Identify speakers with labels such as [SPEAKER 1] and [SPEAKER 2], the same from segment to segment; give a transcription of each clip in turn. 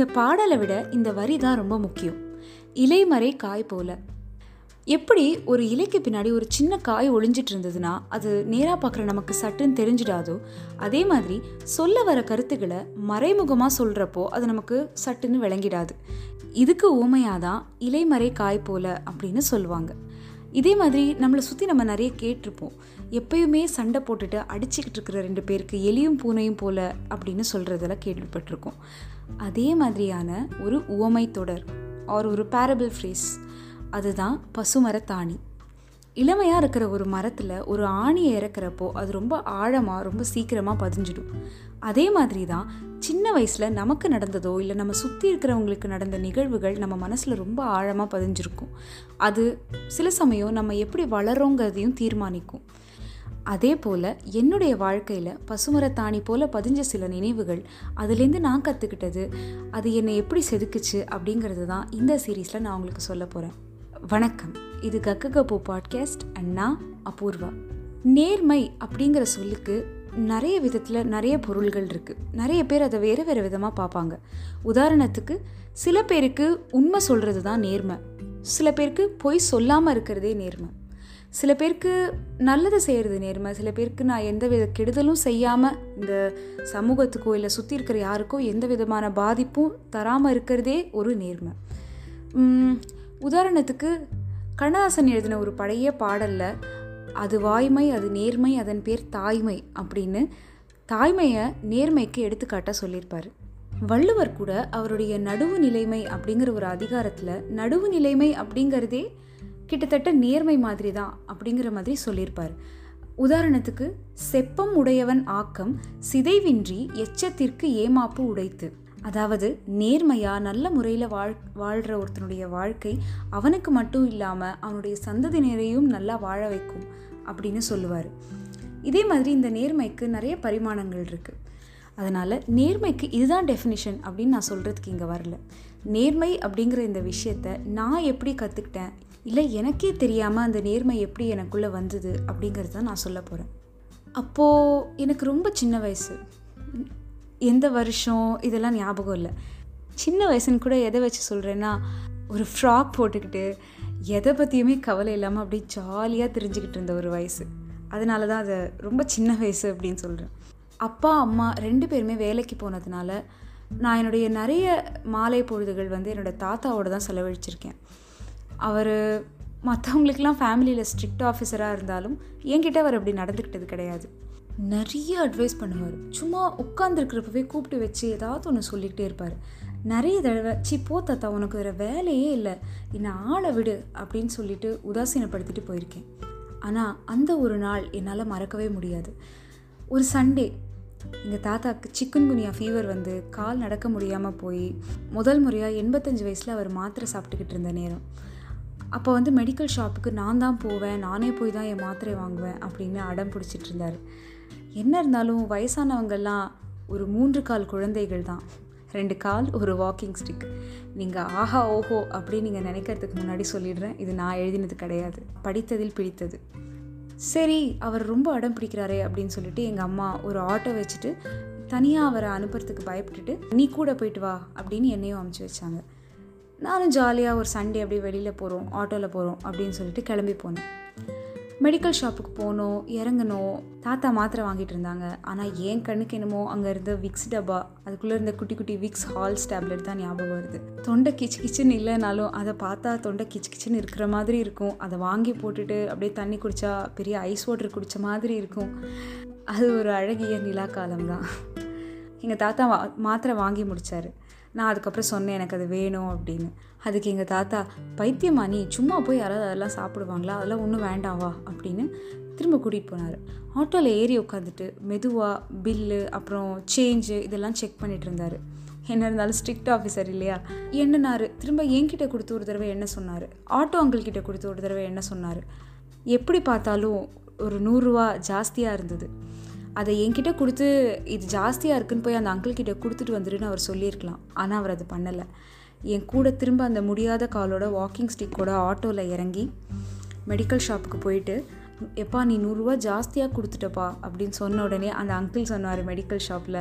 [SPEAKER 1] இந்த பாடலை விட இந்த வரி தான் ரொம்ப முக்கியம். இலைமறை காய் போல. எப்படி ஒரு இலைக்கு பின்னாடி ஒரு சின்ன காய் ஒளிஞ்சிட்டு இருந்ததுன்னா அது நேராக பார்க்குற நமக்கு சட்டுன்னு தெரிஞ்சிடாதோ? அதே மாதிரி சொல்ல வர கருத்துக்களை மறைமுகமாக சொல்கிறப்போ அது நமக்கு சட்டுன்னு விளங்கிடாது. இதுக்கு ஊமையாக தான் இலைமறை காய் போல அப்படின்னு சொல்லுவாங்க. இதே மாதிரி நம்மளை சுற்றி நம்ம நிறைய கேட்டிருப்போம். எப்பயுமே சண்டை போட்டுட்டு அடிச்சுக்கிட்டு இருக்கிற ரெண்டு பேருக்கு எலியும் பூனையும் போல அப்படின்னு சொல்கிறதெல்லாம் கேள்விப்பட்டிருக்கோம். அதே மாதிரியான ஒரு உவமை தொடர் ஆர் ஒரு பேரபிள் ஃப்ரேஸ் அதுதான் பசுமரத்தாணி இளமையாக இருக்கிற ஒரு மரத்தில் ஒரு ஆணியை இறக்குறப்போ அது ரொம்ப ஆழமாக ரொம்ப சீக்கிரமாக பதிஞ்சிடும். அதே மாதிரி தான் சின்ன வயசில் நமக்கு நடந்ததோ இல்லை நம்ம சுற்றி இருக்கிறவங்களுக்கு நடந்த நிகழ்வுகள் நம்ம மனசில் ரொம்ப ஆழமாக பதிஞ்சிருக்கும். அது சில சமயம் நம்ம எப்படி வளரோங்கிறதையும் தீர்மானிக்கும். அதே போல் என்னுடைய வாழ்க்கையில் பசுமரத்தாணி போல் பதிஞ்ச சில நினைவுகள் அதுலேருந்து நான் கற்றுக்கிட்டது அது என்னை எப்படி செதுக்குச்சு அப்படிங்கிறது தான் இந்த சீரீஸில் நான் உங்களுக்கு சொல்ல போகிறேன் வணக்கம். இது கக்ககப்போ பாட்காஸ்ட் அண்ட் நான் அபூர்வா. நேர்மை அப்படிங்கிற சொல்லுக்கு நிறைய விதத்தில் நிறைய பொருள்கள் இருக்குது நிறைய பேர் அதை வேறு வேறு விதமாக பார்ப்பாங்க. உதாரணத்துக்கு சில பேருக்கு உண்மை சொல்கிறது தான் நேர்மை. சில பேருக்கு பொய் சொல்லாமல் இருக்கிறதே நேர்மை. சில பேருக்கு நல்லது செய்கிறது நேர்மை. சில பேருக்கு நான் எந்த வித கெடுதலும் செய்யாமல் இந்த சமூகத்துக்கோ இல்லை சுற்றி இருக்கிற யாருக்கோ எந்த விதமான பாதிப்பும் தராமல் இருக்கிறதே ஒரு நேர்மை. உதாரணத்துக்கு கண்ணதாசன் எழுதின ஒரு பழைய பாடலில் அது வாய்மை அது நேர்மை அதன் பேர் தாய்மை அப்படின்னு தாய்மையை நேர்மைக்கு எடுத்துக்காட்ட சொல்லியிருப்பார். வள்ளுவர் கூட அவருடைய நடுவு நிலைமை அப்படிங்கிற ஒரு அதிகாரத்தில் நடுவு நிலைமை அப்படிங்கிறதே கிட்டத்தட்ட நேர்மை மாதிரி தான் அப்படிங்கிற மாதிரி சொல்லியிருப்பார். உதாரணத்துக்கு செப்பம் உடையவன் ஆக்கம் சிதைவின்றி எச்சத்திற்கு ஏமாப்பு உடைத்து. அதாவது நேர்மையா நல்ல முறையில் வாழ் வாழ்கிற ஒருத்தனுடைய வாழ்க்கை அவனுக்கு மட்டும் இல்லாமல் அவனுடைய சந்ததியினரையும் நல்லா வாழ வைக்கும் அப்படின்னு சொல்லுவார். இதே மாதிரி இந்த நேர்மைக்கு நிறைய பரிமாணங்கள் இருக்குது அதனால் நேர்மைக்கு இதுதான் டெஃபினிஷன் அப்படின்னு நான் சொல்கிறதுக்கு இங்கே வரல. நேர்மை அப்படிங்கிற இந்த விஷயத்த நான் எப்படி கற்றுக்கிட்டேன் இல்லை எனக்கே தெரியாமல் அந்த நேர்மை எப்படி எனக்குள்ளே வந்தது? அப்படிங்கிறது தான் நான் சொல்ல போகிறேன் அப்போது எனக்கு ரொம்ப சின்ன வயசு. எந்த வருஷம்? இதெல்லாம் ஞாபகம் இல்லை. சின்ன வயசுன்னு கூட எதை வச்சு சொல்கிறேன்னா ஒரு ஃப்ராக் போட்டுக்கிட்டு எதை பற்றியுமே கவலை இல்லாமல் அப்படியே ஜாலியாக தெரிஞ்சுக்கிட்டு இருந்த ஒரு வயசு. அதனால தான் அதை ரொம்ப சின்ன வயசு அப்படின்னு சொல்கிறேன் அப்பா அம்மா ரெண்டு பேருமே வேலைக்கு போனதுனால நான் என்னுடைய நிறைய மாலை பொழுதுகள் வந்து என்னோட தாத்தாவோட தான் செலவழிச்சிருக்கேன். அவர் மற்றவங்களுக்கெல்லாம் ஃபேமிலியில் ஸ்ட்ரிக்ட் ஆஃபீஸராக இருந்தாலும் என்கிட்ட அவர் அப்படி நடந்துக்கிட்டது கிடையாது. நிறைய அட்வைஸ் பண்ணுவார். சும்மா உட்காந்துருக்கிறப்பவே கூப்பிட்டு வச்சு ஏதாவது ஒன்று சொல்லிக்கிட்டே இருப்பார். நிறைய தடவை சி போ தாத்தா உனக்கு வேறு வேலையே இல்லை. என்னை ஆளை விடு அப்படின்னு சொல்லிட்டு உதாசீனப்படுத்திட்டு போயிருக்கேன். ஆனால் அந்த ஒரு நாள் என்னால் மறக்கவே முடியாது. ஒரு சண்டே எங்கள் தாத்தாக்கு சிக்கன் குனியா ஃபீவர் வந்து கால் நடக்க முடியாமல் போய் முதல் முறையாக எண்பத்தஞ்சு வயசில் அவர் மாத்திரை சாப்பிட்டுக்கிட்டு இருந்த நேரம். அப்போ வந்து மெடிக்கல் ஷாப்புக்கு நான் தான் போவேன் நானே போய் தான் என் மாத்திரை வாங்குவேன் அப்படின்னு அடம் பிடிச்சிட்டு இருந்தார். என்ன இருந்தாலும் வயசானவங்கெல்லாம் ஒரு மூன்று கால் குழந்தைகள் தான். ரெண்டு கால் ஒரு வாக்கிங் ஸ்டிக் நீங்கள் ஆஹா ஓஹோ அப்படின்னு நீங்கள் நினைக்கிறதுக்கு முன்னாடி சொல்லிடுறேன். இது நான் எழுதினது கிடையாது. படித்ததில் பிடித்தது. சரி அவர் ரொம்ப அடம் பிடிக்கிறாரே அப்படின்னு சொல்லிட்டு எங்கள் அம்மா ஒரு ஆட்டோ வச்சுட்டு தனியாக அவரை அனுப்புறதுக்கு பயப்பட்டுட்டு நீ கூட போயிட்டு வா அப்படின்னு என்னையும் அமுச்சு வச்சாங்க. நானும் ஜாலியாக ஒரு சண்டே அப்படியே வெளியில் போகிறோம் ஆட்டோவில் போகிறோம் அப்படின்னு சொல்லிட்டு கிளம்பி போனேன் மெடிக்கல் ஷாப்புக்கு போனோம் இறங்கணும் தாத்தா மாத்திரை வாங்கிட்டு இருந்தாங்க. ஆனால் ஏன் கண்ணுக்கு என்னமோ அங்கே இருந்த விக்ஸ் டப்பா அதுக்குள்ளே இருந்த குட்டி குட்டி விக்ஸ் ஹால்ஸ் டேப்லெட் தான் ஞாபகம் வருது. தொண்டை கிச்சு கிச்சுன்னு இல்லைனாலும் அதை பார்த்தா தொண்டை கிச்சு கிச்சுன்னு இருக்கிற மாதிரி இருக்கும். அதை வாங்கி போட்டுட்டு அப்படியே தண்ணி குடித்தா பெரிய ஐஸ் வாட்டர் குடித்த மாதிரி இருக்கும். அது ஒரு அழகிய நிலா காலம் தான். எங்கள் தாத்தா வா மாத்திரை வாங்கி முடித்தார் நான் அதுக்கப்புறம் சொன்னேன் எனக்கு அது வேணும் அப்படின்னு. அதுக்கு எங்கள் தாத்தா பைத்தியமா நீ? சும்மா போய் யாராவது அதெல்லாம் சாப்பிடுவாங்களா? அதெல்லாம் ஒன்றும் வேண்டாவா அப்படின்னு திரும்ப கூட்டிகிட்டு போனார். ஆட்டோவில் ஏறி உட்காந்துட்டு மெதுவாக பில்லு அப்புறம் சேஞ்சு இதெல்லாம் செக் பண்ணிட்டு இருந்தார். என்ன இருந்தாலும் ஸ்ட்ரிக்ட் ஆஃபீஸர் இல்லையா? என்னன்னாரு திரும்ப என்கிட்ட கொடுத்து ஒரு தடவை என்ன சொன்னார்? ஆட்டோ அங்கிள் கிட்ட கொடுத்து ஒரு தடவை என்ன சொன்னார்? எப்படி பார்த்தாலும் ஒரு நூறுரூவா ஜாஸ்தியாக இருந்தது. அதை என்கிட்ட கொடுத்து இது ஜாஸ்தியாக இருக்குன்னு போய் அந்த அங்கிள் கிட்ட கொடுத்துட்டு வந்துடுன்னு அவர் சொல்லியிருக்கலாம். ஆனால் அவர் அது பண்ணலை. என் கூட திரும்ப அந்த முடியாத காலோட வாக்கிங் ஸ்டிக்கோட ஆட்டோவில் இறங்கி மெடிக்கல் ஷாப்புக்கு போயிட்டு எப்பா நீ நூறுரூவா ஜாஸ்தியாக கொடுத்துட்டப்பா அப்படின்னு சொன்ன உடனே அந்த அங்கிள் சொன்னார் மெடிக்கல் ஷாப்பில்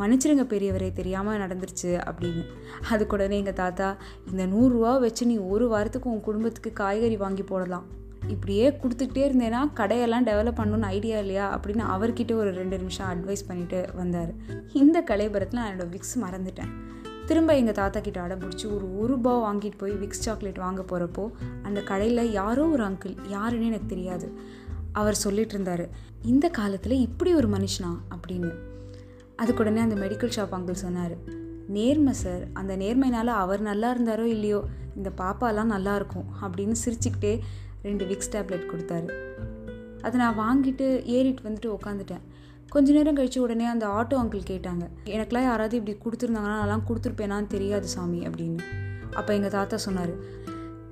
[SPEAKER 1] மன்னிச்சிருங்க பெரியவரே தெரியாமல் நடந்துருச்சு அப்படின்னு. அதுக்கு உடனே எங்கள் தாத்தா இந்த நூறுரூவா வச்சு நீ ஒரு வாரத்துக்கு உன் குடும்பத்துக்கு காய்கறி வாங்கி போடலாம். இப்படியே கொடுத்துக்கிட்டே இருந்தேன்னா கடையெல்லாம் டெவலப் பண்ணணும்னு ஐடியா இல்லையா? அப்படின்னு அவர்கிட்ட ஒரு ரெண்டு நிமிஷம் அட்வைஸ் பண்ணிட்டு வந்தார். இந்த கலைபரத்தில் நான் என்னோடய விக்ஸ் மறந்துட்டேன். திரும்ப எங்கள் தாத்தா கிட்ட அடம் பிடிச்சி ஒரு ஒரு ரூபா வாங்கிட்டு போய் விக்ஸ் சாக்லேட் வாங்க போகிறப்போ அந்த கடையில் யாரோ ஒரு அங்கிள் யாருன்னு எனக்கு தெரியாது. அவர் சொல்லிட்டு இருந்தார் இந்த காலத்தில் இப்படி ஒரு மனுஷனா? அப்படின்னு. அதுக்கு உடனே அந்த மெடிக்கல் ஷாப் அங்கிள் சொன்னார் நேர்மை சார் அந்த நேர்மையினால் அவர் நல்லா இருந்தாரோ இல்லையோ? இந்த பாப்பாலாம் நல்லாயிருக்கும் அப்படின்னு சிரிச்சுக்கிட்டே ரெண்டு விக்ஸ் டேப்லெட் கொடுத்தாரு. அதை நான் வாங்கிட்டு ஏறிட்டு வந்துட்டு உட்காந்துட்டேன் கொஞ்ச நேரம் கழித்து உடனே அந்த ஆட்டோ அங்கிள் கேட்டாங்க. எனக்குலாம் யாராவது இப்படி கொடுத்துருந்தாங்கன்னா நான்லாம் கொடுத்துருப்பேனான்னு தெரியாது சாமி அப்படின்னு. அப்போ எங்கள் தாத்தா சொன்னார்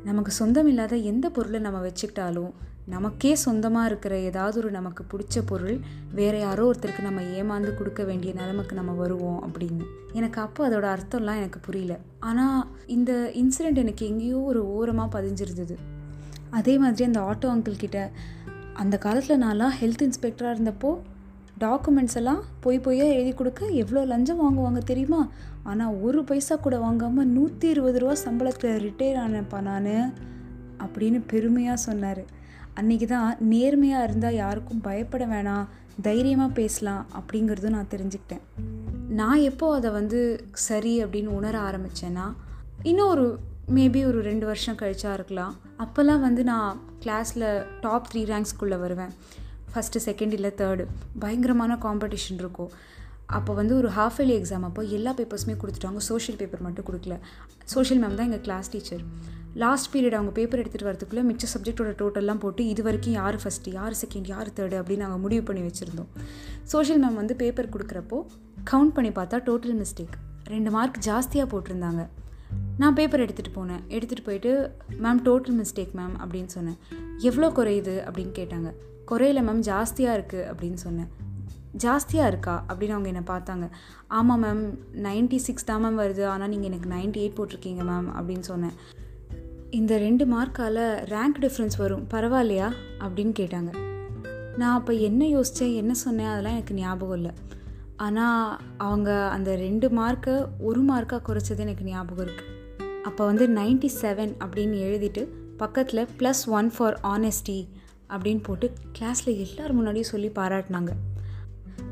[SPEAKER 1] நமக்கு சொந்தம் இல்லாத எந்த பொருளை நம்ம வச்சுக்கிட்டாலும் நமக்கே சொந்தமாக இருக்கிற ஏதாவது ஒரு நமக்கு பிடிச்ச பொருள் வேறு யாரோ ஒருத்தருக்கு நம்ம ஏமாந்து கொடுக்க வேண்டிய நிலைமைக்கு நம்ம வருவோம் அப்படின்னு. எனக்கு அப்போ அதோட அர்த்தம்லாம் எனக்கு புரியல. ஆனால் இந்த இன்சிடெண்ட் எனக்கு எங்கேயோ ஒரு ஓரமாக பதிஞ்சிருந்தது. அதே மாதிரி அந்த ஆட்டோ அங்கிள் கிட்ட அந்த காலத்தில் நான்லாம் ஹெல்த் இன்ஸ்பெக்டராக இருந்தப்போ டாக்குமெண்ட்ஸ் எல்லாம் போய் போய் எழுதி கொடுக்க எவ்வளோ லஞ்சம் வாங்குவாங்க தெரியுமா? ஆனால் ஒரு பைசா கூட வாங்காமல் நூற்றி இருபது ரூபா சம்பளத்தில் ரிட்டையர் ஆனப்பா நான் அப்படின்னு பெருமையாக சொன்னார். அன்றைக்கி தான் நேர்மையாக இருந்தால் யாருக்கும் பயப்பட வேணாம் தைரியமாக பேசலாம் அப்படிங்கிறதும் நான் தெரிஞ்சுக்கிட்டேன். நான் எப்போ அதை வந்து சரி அப்படின்னு உணர ஆரம்பித்தேன்னா இன்னும் ஒரு மேபி ஒரு ரெண்டு வருஷம் கழிச்சா இருக்கலாம். அப்போல்லாம் வந்து நான் கிளாஸில் டாப் த்ரீ ரேங்க்ஸ்குள்ளே வருவேன். ஃபஸ்ட்டு செகண்ட் இல்லை தேர்டு பயங்கரமான காம்படிஷன் இருக்கும். அப்போ வந்து ஒரு ஹாஃப் இயர்லி எக்ஸாம் அப்போ எல்லா பேப்பர்ஸுமே கொடுத்துட்டாங்க. சோஷியல் பேப்பர் மட்டும் கொடுக்கல. சோஷியல் மேம் தான் எங்கள் கிளாஸ் டீச்சர் லாஸ்ட் பீரியட் அவங்க பேப்பர் எடுத்துகிட்டு வரதுக்குள்ளே மிச்ச சப்ஜெக்டோட டோட்டல்லாம் போட்டு இது வரைக்கும் யார் ஃபஸ்ட்டு யார் செகண்ட் யார் தேர்டு அப்படின்னு நாங்கள் முடிவு பண்ணி வச்சுருந்தோம். சோஷியல் மேம் வந்து பேப்பர் கொடுக்குறப்போ கவுண்ட் பண்ணி பார்த்தா டோட்டல் மிஸ்டேக் ரெண்டு மார்க் ஜாஸ்தியாக போட்டிருந்தாங்க. நான் பேப்பர் எடுத்துகிட்டு போனேன். எடுத்துகிட்டு போயிட்டு மேம் டோட்டல் மிஸ்டேக் மேம் அப்படின்னு சொன்னேன். எவ்வளோ குறையுது? அப்படின்னு கேட்டாங்க. குறையில மேம் ஜாஸ்தியாக இருக்குது அப்படின்னு சொன்னேன். ஜாஸ்தியாக இருக்கா? அப்படின்னு அவங்க என்னை பார்த்தாங்க. ஆமாம் மேம் நைன்ட்டி சிக்ஸ் தான் மேம் வருது. ஆனால் நீங்கள் எனக்கு நைன்ட்டி எயிட் போட்டிருக்கீங்க மேம் அப்படின்னு சொன்னேன். இந்த ரெண்டு மார்க்கால் ரேங்க் டிஃப்ரென்ஸ் வரும். பரவாயில்லையா? அப்படின்னு கேட்டாங்க. நான் அப்போ என்ன யோசித்தேன் என்ன சொன்னேன் அதெல்லாம் எனக்கு ஞாபகம் இல்லை. ஆனால் அவங்க அந்த ரெண்டு மார்க்கை ஒரு மார்க்காக குறைச்சது எனக்கு ஞாபகம் இருக்குது அப்போ வந்து நைன்ட்டி செவன் அப்படின்னு எழுதிட்டு பக்கத்தில் ப்ளஸ் ஒன் ஃபார் ஆனெஸ்டி அப்படின்னு போட்டு கிளாஸில் எல்லோரும் முன்னாடியும் சொல்லி பாராட்டினாங்க.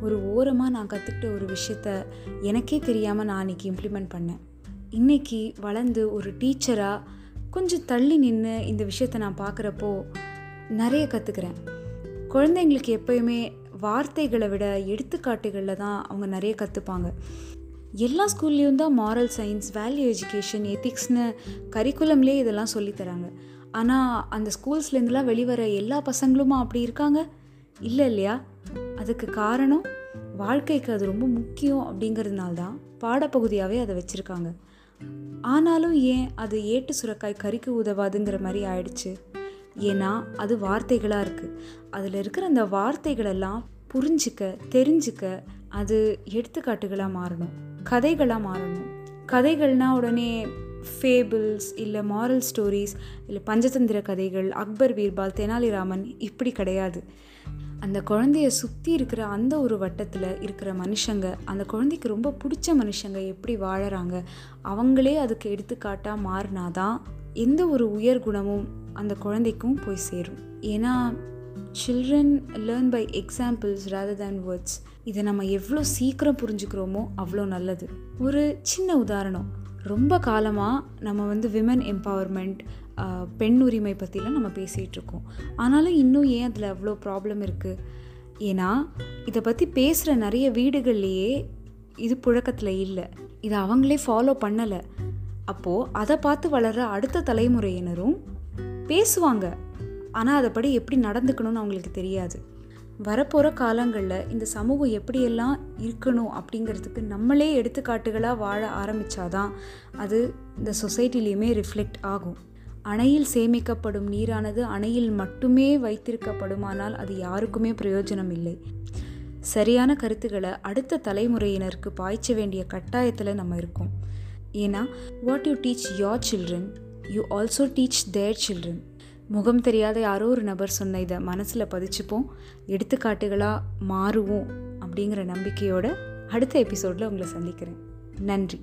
[SPEAKER 1] ஒரு ஓரமாக நான் கற்றுக்கிட்ட ஒரு விஷயத்த எனக்கே தெரியாமல் நான் அன்றைக்கி இம்ப்ளிமெண்ட் பண்ணேன். இன்றைக்கி வளர்ந்து ஒரு டீச்சராக கொஞ்சம் தள்ளி நின்று இந்த விஷயத்தை நான் பார்க்குறப்போ நிறைய கற்றுக்கிறேன் குழந்தைங்களுக்கு எப்பயுமே வார்த்தைகளை விட எடுத்துக்காட்டுகளில் தான் அவங்க நிறைய கற்றுப்பாங்க எல்லா ஸ்கூல்லேயும் தான் மாரல் சயின்ஸ் வேல்யூ எஜுகேஷன் எத்திக்ஸ்னு கரிக்குலம்லேயே இதெல்லாம் சொல்லித்தராங்க ஆனால் அந்த ஸ்கூல்ஸ்லேருந்துலாம் வெளிவர எல்லா பசங்களுமா அப்படி இருக்காங்க? இல்லை இல்லையா? அதுக்கு காரணம் வாழ்க்கைக்கு அது ரொம்ப முக்கியம் அப்படிங்கிறதுனால தான் பாடப்பகுதியாகவே அதை வச்சுருக்காங்க. ஆனாலும் ஏன் அது ஏட்டு சுரக்காய் கறிக்கு உதவாதுங்கிற மாதிரி ஆயிடுச்சு? ஏன்னா அது வார்த்தைகளாக இருக்குது அதில் இருக்கிற அந்த வார்த்தைகளெல்லாம் புரிஞ்சிக்க தெரிஞ்சுக்க அது எடுத்துக்காட்டுகளாக மாறணும். கதைகளாக மாறணும். கதைகள்னால் உடனே ஃபேபிள்ஸ் இல்லை மாரல் ஸ்டோரிஸ் இல்லை பஞ்சதந்திர கதைகள் அக்பர் பீர்பால் தெனாலிராமன் இப்படி கிடையாது. அந்த குழந்தைய சுற்றி இருக்கிற அந்த ஒரு வட்டத்தில் இருக்கிற மனுஷங்க அந்த குழந்தைக்கு ரொம்ப பிடிச்ச மனுஷங்க எப்படி வாழறாங்க அவங்களே அதுக்கு எடுத்துக்காட்டாக மாறினாதான் எந்த ஒரு உயர் குணமும் அந்த குழந்தைக்கும் போய் சேரும். ஏன்னா children learn by examples rather than words இதை நம்ம எவ்வளோ சீக்கிரம் புரிஞ்சுக்கிறோமோ அவ்வளோ நல்லது. ஒரு சின்ன உதாரணம். ரொம்ப காலமாக நம்ம வந்து விமன் எம்பவர்மெண்ட் பெண் உரிமை பற்றிலாம் நம்ம பேசிகிட்டு இருக்கோம் ஆனாலும் இன்னும் ஏன் அதில் அவ்வளோ ப்ராப்ளம் இருக்குது ஏன்னா இதை பற்றி பேசுகிற நிறைய வீடுகள்லேயே இது புழக்கத்தில் இல்லை. இதை அவங்களே ஃபாலோ பண்ணலை. அப்போது அதை பார்த்து வளர்கிற அடுத்த தலைமுறையினரும் பேசுவாங்க. ஆனால் அதைப்படி எப்படி நடந்துக்கணும்னு அவங்களுக்கு தெரியாது. வரப்போகிற காலங்களில் இந்த சமூகம் எப்படியெல்லாம் இருக்கணும் அப்படிங்கிறதுக்கு நம்மளே எடுத்துக்காட்டுகளாக வாழ ஆரம்பித்தாதான் அது இந்த சொசைட்டிலையுமே ரிஃப்ளெக்ட் ஆகும். அணையில் சேமிக்கப்படும் நீரானது அணையில் மட்டுமே வைத்திருக்கப்படுமானால் அது யாருக்குமே பிரயோஜனம் இல்லை சரியான கருத்துக்களை அடுத்த தலைமுறையினருக்கு பாய்ச்ச வேண்டிய கட்டாயத்தில் நம்ம இருக்கோம். ஏன்னா what you teach your children you also teach their children முகம் தெரியாத யாரோ ஒரு நபர் சொன்ன இதை மனசில் பதிச்சுப்போம் எடுத்துக்காட்டுகளாக மாறுவோம் அப்படிங்கிற நம்பிக்கையோட அடுத்த எபிசோடில் உங்களை சந்திக்கிறேன். நன்றி.